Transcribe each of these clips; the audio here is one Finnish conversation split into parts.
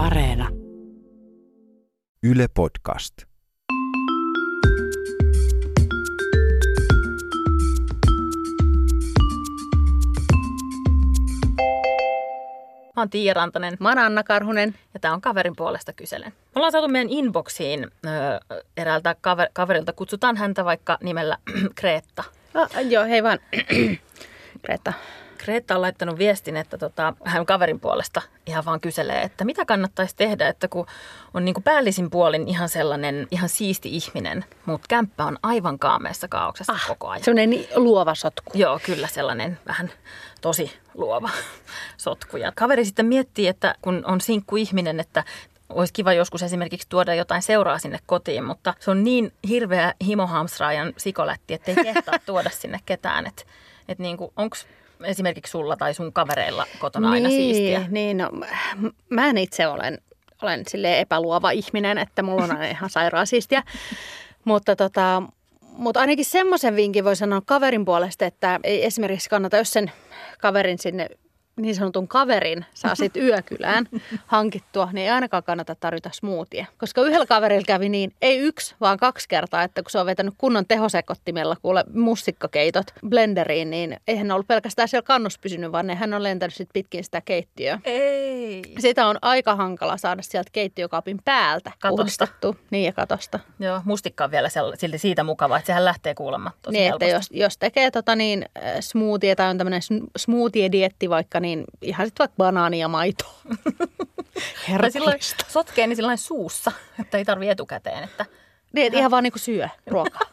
Areena. Yle Podcast. Mä oon Tiia Rantanen Mä oon Anna Karhunen. ja tää on kaverin puolesta kyselen. Me ollaan saatu meidän inboxiin öö, eräältä kaver- kaverilta, kutsutaan häntä vaikka nimellä Kreetta. Oh, joo, hei vaan. Greta. Kreetta on laittanut viestin, että tota, hän kaverin puolesta ihan vaan kyselee, että mitä kannattaisi tehdä, että kun on niin kuin päällisin puolin ihan sellainen ihan siisti ihminen, mutta kämppä on aivan kaameessa kaauksessa ah, koko ajan. Semmoinen ni- luova sotku. Joo, kyllä sellainen vähän tosi luova sotku. Ja kaveri sitten miettii, että kun on sinkku ihminen, että olisi kiva joskus esimerkiksi tuoda jotain seuraa sinne kotiin, mutta se on niin hirveä himohamstraajan sikolätti, että ei kehtaa tuoda sinne ketään. Että et niin onko esimerkiksi sulla tai sun kavereilla kotona aina siistiä? Niin, no, mä en itse olen, olen silleen epäluova ihminen, että mulla on aina ihan sairaan siistiä. mutta tota, mutta ainakin semmoisen vinkin voi sanoa kaverin puolesta, että ei esimerkiksi kannata, jos sen kaverin sinne niin sanotun kaverin saa sitten yökylään hankittua, niin ei ainakaan kannata tarjota smoothie. Koska yhdellä kaverilla kävi niin, ei yksi, vaan kaksi kertaa, että kun se on vetänyt kunnon tehosekottimella kuule mussikkakeitot blenderiin, niin eihän ne ollut pelkästään siellä kannus pysynyt, vaan hän on lentänyt sitten pitkin sitä keittiöä. Ei. Sitä on aika hankala saada sieltä keittiökaapin päältä Katosta. Niin ja katosta. Joo, mustikka on vielä silti siitä mukava, että sehän lähtee kuulemma tosi Niin, että jos, jos tekee tota niin, äh, smoothie tai on tämmöinen smoothie-dietti vaikka, niin ihan sitten vaikka banaania ja maitoa. Tai silloin sotkee niin silloin suussa, että ei tarvi etukäteen. Että Niin, että ihan vaan niinku syö ruokaa.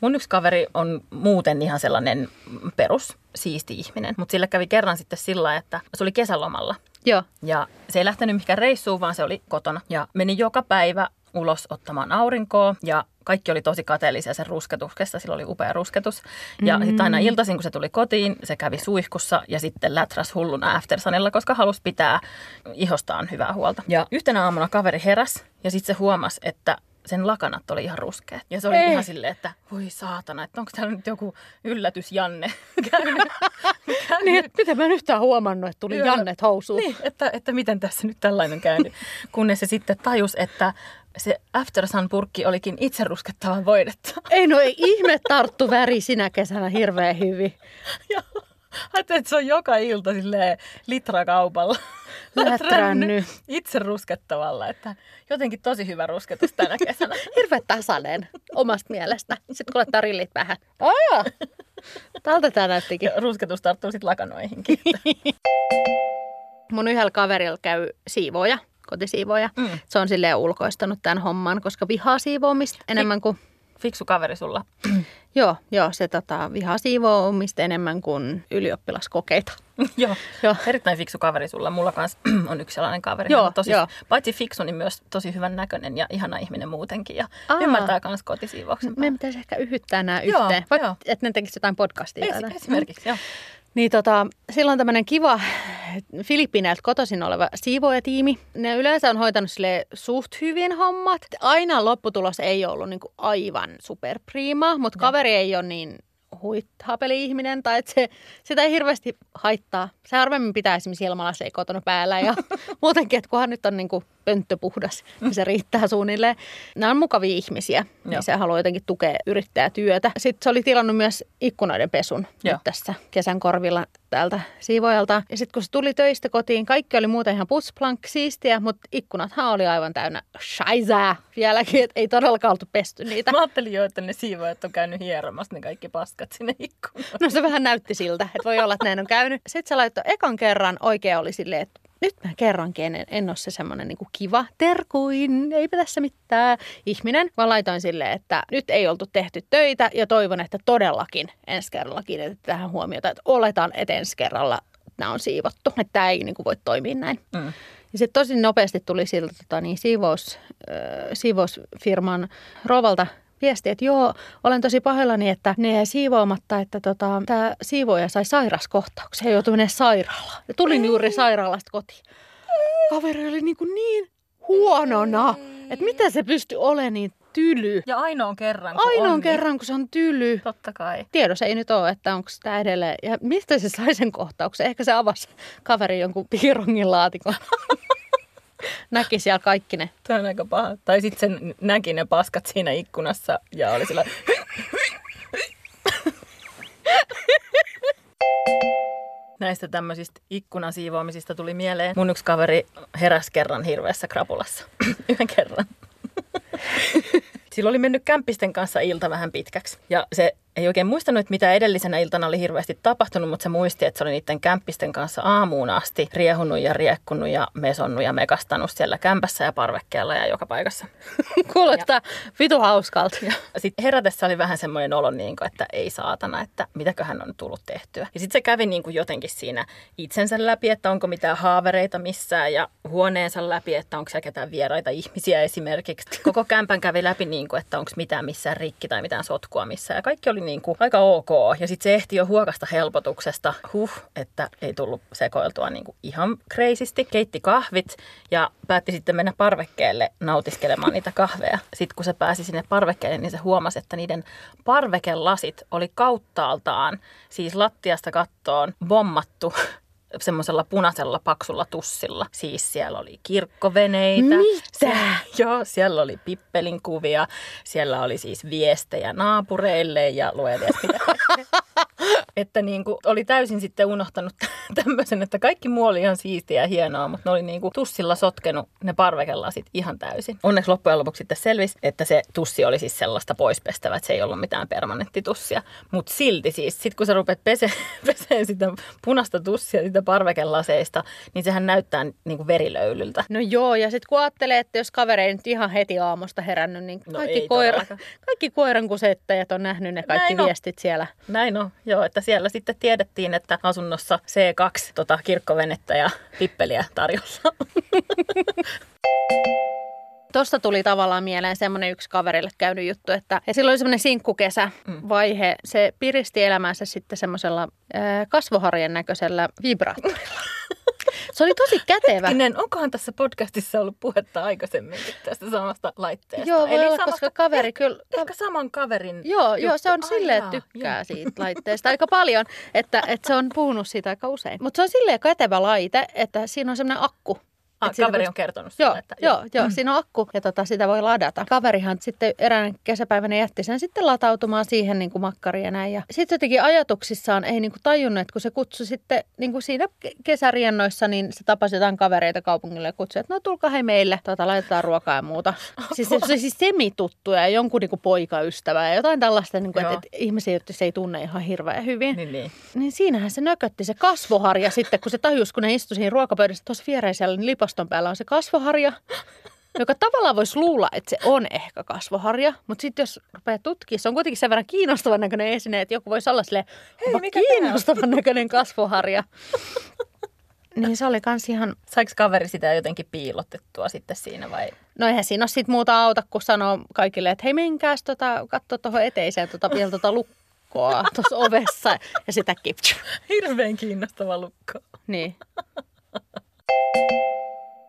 Mun yksi kaveri on muuten ihan sellainen perus siisti ihminen, mutta sillä kävi kerran sitten sillä että se oli kesälomalla. Joo. Ja se ei lähtenyt mihinkään reissuun, vaan se oli kotona. Ja meni joka päivä ulos ottamaan aurinkoa ja kaikki oli tosi kateellisia sen rusketuksesta, sillä oli upea rusketus. Ja mm-hmm. sitten aina iltaisin, kun se tuli kotiin, se kävi suihkussa ja sitten läträs hulluna aftersunilla, koska halusi pitää ihostaan hyvää huolta. Ja yhtenä aamuna kaveri heräs ja sitten se huomasi, että sen lakanat oli ihan ruskeat. Ja se oli Ei. ihan silleen, että voi saatana, että onko täällä nyt joku yllätys Janne käynyt. Niin, että miten mä en yhtään huomannut, että tuli Joo. Jannet housuun. Niin, että, että miten tässä nyt tällainen käynyt. Kunnes se sitten tajus, että se Aftersun-purkki olikin itse ruskettavan voidetta. Ei no ei ihme tarttu väri sinä kesänä hirveän hyvin. Ja ajattelin, että se on joka ilta silleen litrakaupalla. Lätränny. Itse ruskettavalla, että jotenkin tosi hyvä rusketus tänä kesänä. Hirveän tasainen omasta mielestä. Sitten kun laittaa rillit vähän. Aa, tältä tämä näyttikin. Ja rusketus tarttuu sitten lakanoihinkin. Mun yhdellä kaverilla käy siivoja, kotisiivoja. Mm. Mm. Se on silleen ulkoistanut tämän homman, koska vihaa siivoamista enemmän kuin... Fiksu kaveri sulla. Joo, joo, se tota, vihaa siivoamista enemmän kuin ylioppilaskokeita. Joo. Joo. Erittäin fiksu kaveri sulla. Mulla kanssa on yksi sellainen kaveri. Joo, tosi, joo. Paitsi fiksu, niin myös tosi hyvän näköinen ja ihana ihminen muutenkin. Ja Aa. ymmärtää myös kotisiivouksen. Meidän pitäisi ehkä yhyttää nämä Joo, yhteen. Vaikka, joo. että ne tekisivät jotain podcastia. Esi- esimerkiksi, joo. Niin tota, sillä on tämmöinen kiva Filippiineiltä kotoisin oleva siivoojatiimi. Ne yleensä on hoitanut sille suht hyvin hommat. Aina lopputulos ei ollut niinku aivan superpriima, mutta kaveri ei ole niin huithapeli-ihminen tai että se, sitä ei hirveästi haittaa. Se harvemmin pitää esimerkiksi ilmalaseja kotona päällä ja muutenkin, että kunhan nyt on niinku pönttö puhdas, niin se riittää suunnilleen. Nämä on mukavia ihmisiä, Joo. niin se haluaa jotenkin tukea yrittäjätyötä. Sitten se oli tilannut myös ikkunoiden pesun Joo. nyt tässä kesän korvilla täältä siivoajalta. Ja sitten kun se tuli töistä kotiin, kaikki oli muuten ihan pusplank siistiä, mutta ikkunathan oli aivan täynnä shaizää vieläkin, että ei todellakaan oltu pesty niitä. Mä ajattelin jo, että ne siivoajat on käynyt hieromassa ne kaikki paskat sinne ikkunoille. No se vähän näytti siltä, että voi olla, että näin on käynyt. Sitten se laittoi ekan kerran oikein oli silleen, että nyt mä kerrankin en, en ole se semmoinen niin kiva terkuin, eipä tässä mitään ihminen, vaan laitoin silleen, että nyt ei oltu tehty töitä ja toivon, että todellakin ensi kerralla kiinnitetään tähän huomiota, että oletaan, että ensi kerralla nämä on siivottu, että tämä ei niin kuin voi toimia näin. Mm. Ja sitten tosi nopeasti tuli siltä tota, niin siivous, äh, siivousfirman rovalta viesti, että joo, olen tosi pahoillani, että ne jäi siivoamatta, että tota, tämä siivoja sai sairaskohtauksen ja joutui menemään sairaalaan. Ja tulin juuri sairaalasta kotiin. Kaveri oli niin, kuin niin huonona, että miten se pystyi olemaan niin tyly. Ja ainoan kerran, kun Ainoan on, kerran, kun se on tyly. Niin, totta kai. Tiedossa ei nyt ole, että onko tämä edelleen. Ja mistä se sai sen kohtauksen? Ehkä se avasi kaveri jonkun piirongin laatikon. Näki siellä kaikki ne. Tämä on aika paha. Tai sitten sen näki ne paskat siinä ikkunassa ja oli sillä Näistä tämmöisistä ikkunan siivoamisista tuli mieleen. Mun yksi kaveri heräsi kerran hirveässä krapulassa. Yhden kerran. Sillä oli mennyt kämppisten kanssa ilta vähän pitkäksi. Ja se ei oikein muistanut, että mitä edellisenä iltana oli hirveästi tapahtunut, mutta se muisti, että se oli niiden kämppisten kanssa aamuun asti riehunut ja riekkunut ja mesonnut ja mekastanut siellä kämpässä ja parvekkeella ja joka paikassa. Kuulostaa vitu hauskalta. Sitten herätessä oli vähän semmoinen olo, niin kuin, että ei saatana, että mitäköhän on tullut tehtyä. Ja sitten se kävi niin kuin jotenkin siinä itsensä läpi, että onko mitään haavereita missään ja huoneensa läpi, että onko siellä ketään vieraita ihmisiä esimerkiksi. Koko kämpän kävi läpi, niin kuin, että onko mitään missään rikki tai mitään sotkua missään. Ja kaikki oli niin kuin aika ok. Ja sitten se ehti jo huokasta helpotuksesta, huh, että ei tullut sekoiltua niin kuin ihan kreisisti. Keitti kahvit ja päätti sitten mennä parvekkeelle nautiskelemaan niitä kahveja. Sitten kun se pääsi sinne parvekkeelle, niin se huomasi, että niiden parvekelasit oli kauttaaltaan, siis lattiasta kattoon, bommattu semmoisella punaisella paksulla tussilla. Siis siellä oli kirkkoveneitä. Mitä? Joo, siellä oli pippelin kuvia. Siellä oli siis viestejä naapureille ja luelia mitä. että niin kuin oli täysin sitten unohtanut tämmöisen, että kaikki muu oli ihan siistiä ja hienoa, mutta ne oli niin kuin tussilla sotkenut ne parvekelasit ihan täysin. Onneksi loppujen lopuksi sitten selvisi, että se tussi oli siis sellaista poispestävä, että se ei ollut mitään permanenttitussia. Mutta silti siis, sit kun sä rupeat pese, peseen sitä punaista tussia sitä parvekelaseista, niin sehän näyttää niin kuin verilöylyltä. No joo, ja sitten kun ajattelee, että jos kaveri ei nyt ihan heti aamusta herännyt, niin No kaikki, ei koira, kaikki koiran kusettajat on nähnyt ne kaikki Näin on. viestit siellä. Näin on, joo, että siellä sitten tiedettiin, että asunnossa C2 tota, kirkkovenettä ja pippeliä tarjolla. Tuosta tuli tavallaan mieleen semmoinen yksi kaverille käynyt juttu, että ja silloin oli semmoinen sinkkukesävaihe. Se piristi elämänsä sitten semmoisella äh, kasvoharjan näköisellä vibraattorilla. Se oli tosi kätevä. Hetkinen, onkohan tässä podcastissa ollut puhetta aikaisemminkin tästä samasta laitteesta? Joo, voi Eli olla, samasta- koska kaveri ehkä, kyllä... Ehkä saman kaverin Joo, joo, se on silleen, että tykkää joo. siitä laitteesta aika paljon, että, että se on puhunut siitä aika usein. Mutta se on silleen kätevä laite, että siinä on semmoinen akku. Ah, kaveri voi- on kertonut Joo, että joo, joo, siinä on akku ja tota, sitä voi ladata. Kaverihan sitten eräänä kesäpäivänä jätti sen sitten latautumaan siihen niin kuin makkariin ja näin. Ja sitten jotenkin ajatuksissaan ei niin kuin tajunnut, että kun se kutsui sitten niin kuin siinä ke- kesäriennoissa, niin se tapasi jotain kavereita kaupungille ja kutsui, että no tulkaa hei meille, tota, laitetaan ruokaa ja muuta. Siis se, se siis semituttuja ja jonkun niin kuin poikaystävää ja jotain tällaista, niin kuin, että, Joo. että ihmisiä, jotka se ei tunne ihan hirveän hyvin. Niin, niin. Niin siinähän se nökötti se kasvoharja sitten, kun se tajusi, kun ne istui siinä ruokapöydässä tuossa viereisellä, niin lipaston päällä on se kasvoharja, joka tavallaan voisi luulla, että se on ehkä kasvoharja, mutta sitten jos rupeaa tutkimaan, se on kuitenkin sen verran kiinnostavan näköinen esine, että joku voisi olla silleen, Hei, mikä tää on?" kiinnostavan näköinen kasvoharja. niin se oli kans ihan, Saiko kaveri sitä jotenkin piilotettua sitten siinä vai? no eihän siinä ole sit muuta auta, kun sanoo kaikille, että hei menkääs tota, katso tuohon eteiseen tota, vielä tota lukkoa tuossa ovessa ja sitä kipchu. Hirveän kiinnostava lukko. Niin.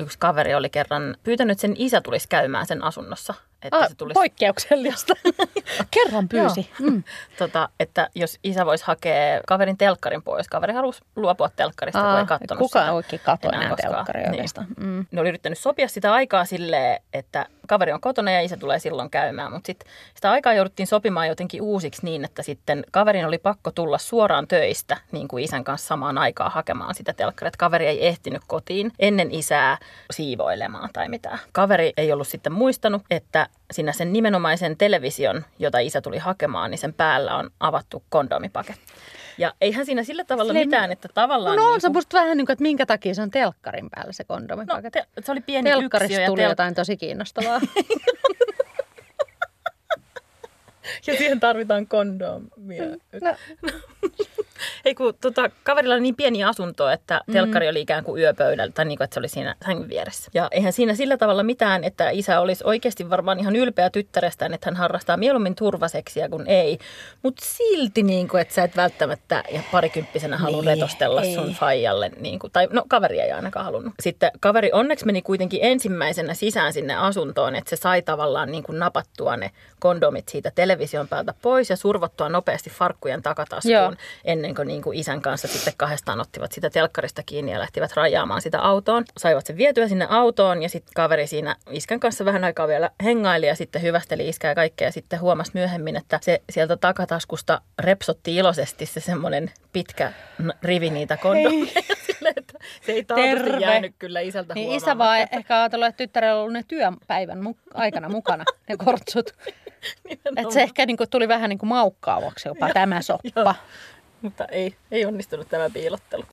Yksi kaveri oli kerran pyytänyt, että sen isä tulisi käymään sen asunnossa. Että Ah, se tulisi Poikkeuksellista. Kerran pyysi. Mm. tota, että jos isä voisi hakea kaverin telkkarin pois. Kaveri halusi luopua telkkarista, kun ei katsonut kuka sitä oikein katsoi enää telkkaria Niin. Mm. ne oli yrittänyt sopia sitä aikaa silleen, että kaveri on kotona ja isä tulee silloin käymään. Mutta sitten sitä aikaa jouduttiin sopimaan jotenkin uusiksi niin, että sitten kaverin oli pakko tulla suoraan töistä niin kuin isän kanssa samaan aikaan hakemaan sitä telkkaria. Että kaveri ei ehtinyt kotiin ennen isää siivoilemaan tai mitään. Kaveri ei ollut sitten muistanut, että siinä sen nimenomaisen television, jota isä tuli hakemaan, niin sen päällä on avattu kondomipaketti. Ja eihän siinä sillä tavalla Silleen- mitään, että tavallaan... No on niin se musta vähän niin kuin, että minkä takia se on telkkarin päällä se kondomi. No, te, se oli pieni yksiö Telkkarista ja tuli tel- jotain tosi kiinnostavaa. Ja siihen tarvitaan kondomia. no, Ei kun tota, kaverilla oli niin pieni asunto, että telkkari oli ikään kuin yöpöydällä, tai niin kuin, että se oli siinä sängyn vieressä. Ja eihän siinä sillä tavalla mitään, että isä olisi oikeasti varmaan ihan ylpeä tyttärestään, että hän harrastaa mieluummin turvaseksiä kuin ei. Mutta silti, niin kuin, että sä et välttämättä ja parikymppisenä halua Niin, retostella ei. sun faijalle. Niin kuin, tai no kaveri ei ainakaan halunnut. Sitten kaveri onneksi meni kuitenkin ensimmäisenä sisään sinne asuntoon, että se sai tavallaan niin kuin napattua ne kondomit siitä television päältä pois ja survottua nopeasti farkkujen takataskuun Joo. ennen kuin, niin kuin isän kanssa sitten kahdestaan ottivat sitä telkkarista kiinni ja lähtivät rajaamaan sitä autoon. Saivat sen vietyä sinne autoon ja sitten kaveri siinä iskän kanssa vähän aikaa vielä hengaili ja sitten hyvästeli iskää ja kaikkea. Ja sitten huomasi myöhemmin, että se sieltä takataskusta repsotti iloisesti se semmoinen pitkä rivi niitä kondomeja. Silleen, että se ei taatusti jäänyt kyllä isältä Niin isä vaan ehkä ajatellut, että tyttärellä on ollut ne työpäivän mu- aikana mukana, ne kortsut. Että se ehkä niinku tuli vähän niinku maukkaavaksi jopa tämä soppa. Mutta ei, ei onnistunut tämä piilottelu.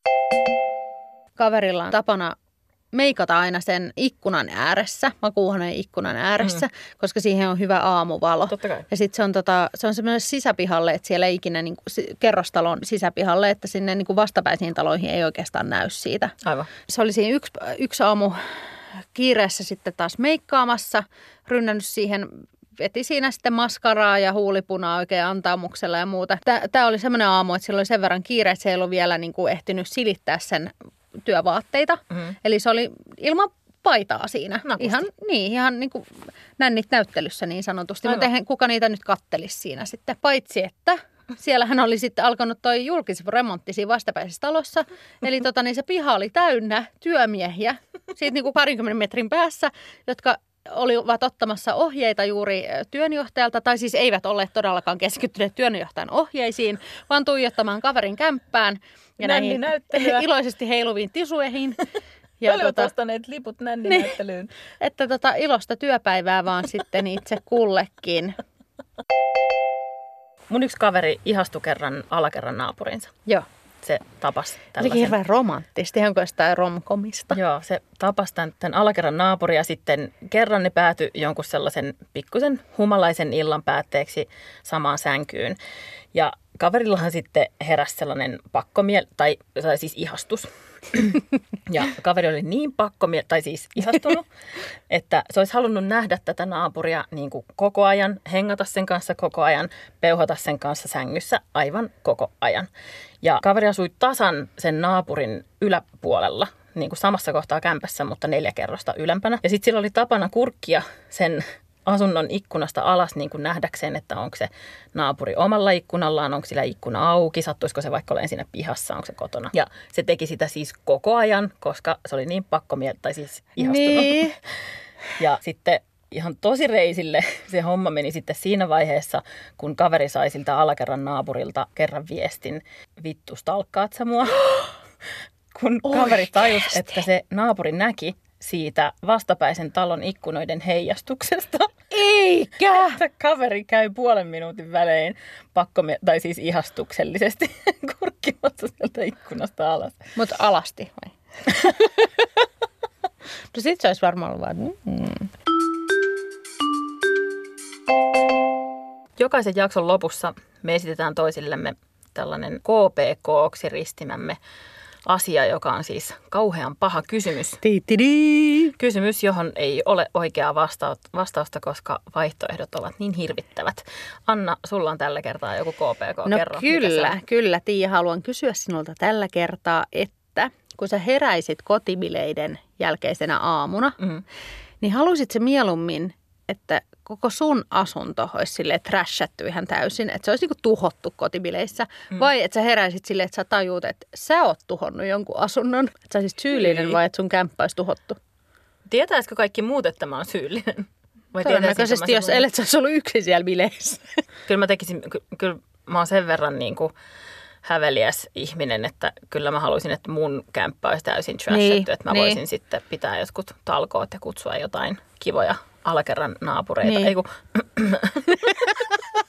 Kaverilla on tapana meikata aina sen ikkunan ääressä, makuuhuoneen ikkunan ääressä, mm. koska siihen on hyvä aamuvalo. Totta kai. Ja sitten se on, tota, se on semmoinen sisäpihalle, että siellä ei ikinä niin kuin, kerrostalon sisäpihalle, että sinne niin kuin vastapäisiin taloihin ei oikeastaan näy siitä. Aivan. Se oli siinä yksi, yksi aamu kiireessä sitten taas meikkaamassa, rynnännyt siihen veti siinä sitten maskaraa ja huulipunaa oikein antaamuksella ja muuta. Tämä oli semmoinen aamu, että sillä oli sen verran kiire, että se ei ollut vielä niin kuin ehtinyt silittää sen työvaatteita. Mhm. Eli se oli ilman paitaa siinä. Nakusti. Ihan, niin, ihan niin kuin nännit näyttelyssä niin sanotusti. Mutta eihän kuka niitä nyt kattelisi siinä sitten. Paitsi, että siellähän oli sitten alkanut toi julkisremontti siinä vastapäisessä talossa. Eli tota, niin se piha oli täynnä työmiehiä siitä niin kuin parinkymmenen metrin päässä, jotka olivat ottamassa ohjeita juuri työnjohtajalta, tai siis eivät olleet todellakaan keskittyneet työnjohtajan ohjeisiin, vaan tuijottamaan kaverin kämppään ja näihin Nänninäyttelyä. iloisesti heiluviin tisuihin. Ja Olivat tota, ostaneet liput nänninäyttelyyn. että tota, ilosta työpäivää vaan sitten itse kullekin. Mun yksi kaveri ihastui kerran alakerran naapurinsa. Joo. Se tapasi Olikin tällaisen. hirveän romanttista, ihan kuin jostain romkomista. Joo, se tapasi tämän, tämän alakerran naapuri ja sitten kerran ne päätyi jonkun sellaisen pikkusen humalaisen illan päätteeksi samaan sänkyyn. Ja kaverillahan sitten heräsi sellainen pakkomiel, tai, tai siis ihastus. Ja kaveri oli niin pakkomiel, tai siis ihastunut, että se olisi halunnut nähdä tätä naapuria niin kuin koko ajan, hengata sen kanssa koko ajan, peuhata sen kanssa sängyssä aivan koko ajan. Ja kaveri asui tasan sen naapurin yläpuolella, niin kuin samassa kohtaa kämpässä, mutta neljä kerrosta ylempänä. Ja sitten sillä oli tapana kurkkia sen asunnon ikkunasta alas niin kuin nähdäkseen, että onko se naapuri omalla ikkunallaan, onko sillä ikkuna auki, sattuisiko se vaikka olemaan siinä pihassa, onko se kotona. Ja se teki sitä siis koko ajan, koska se oli niin pakkomieltä, tai siis ihastunut. Niin. Ja sitten ihan tosi reisille se homma meni sitten siinä vaiheessa, kun kaveri sai siltä alakerran naapurilta kerran viestin, vittu stalkkaat sä mua. kun kaveri tajusi, että se naapuri näki siitä vastapäisen talon ikkunoiden heijastuksesta, Eikä! että kaveri käy puolen minuutin välein pakko, tai siis ihastuksellisesti kurkkimassa sieltä ikkunasta alas. Mutta alasti vai? no sit se olisi varmaan ollut vaan, mm. Jokaisen jakson lopussa me esitetään toisillemme tällainen KPK-oksi ristimämme asia, joka on siis kauhean paha kysymys. Tiitidi. Kysymys, johon ei ole oikeaa vasta- vastausta, koska vaihtoehdot ovat niin hirvittävät. Anna, sulla on tällä kertaa joku KPK. No Kerro, kyllä, kyllä Tiia, haluan kysyä sinulta tällä kertaa, että kun sä heräisit kotibileiden jälkeisenä aamuna, Mm. niin haluaisit se mieluummin, että koko sun asunto olisi silleen trashattu ihan täysin, että se olisi niinku tuhottu kotibileissä, mm. vai että sä heräisit silleen, että sä tajuut, että sä oot tuhonnut jonkun asunnon, että sä olisit syyllinen Ei. vai että sun kämppä olisi tuhottu. Tietäisikö kaikki muut, että mä oon syyllinen? Vai Todennäköisesti, jos ellet sä olisi ollut yksin siellä bileissä. Kyllä mä tekisin, ky- kyllä mä oon sen verran niin kuin häveliäs ihminen, että kyllä mä haluaisin, että mun kämppä olisi täysin trashattu, Niin, että mä niin. voisin sitten pitää jotkut talkoot ja kutsua jotain kivoja alakerran naapureita. Niin. Ei kun,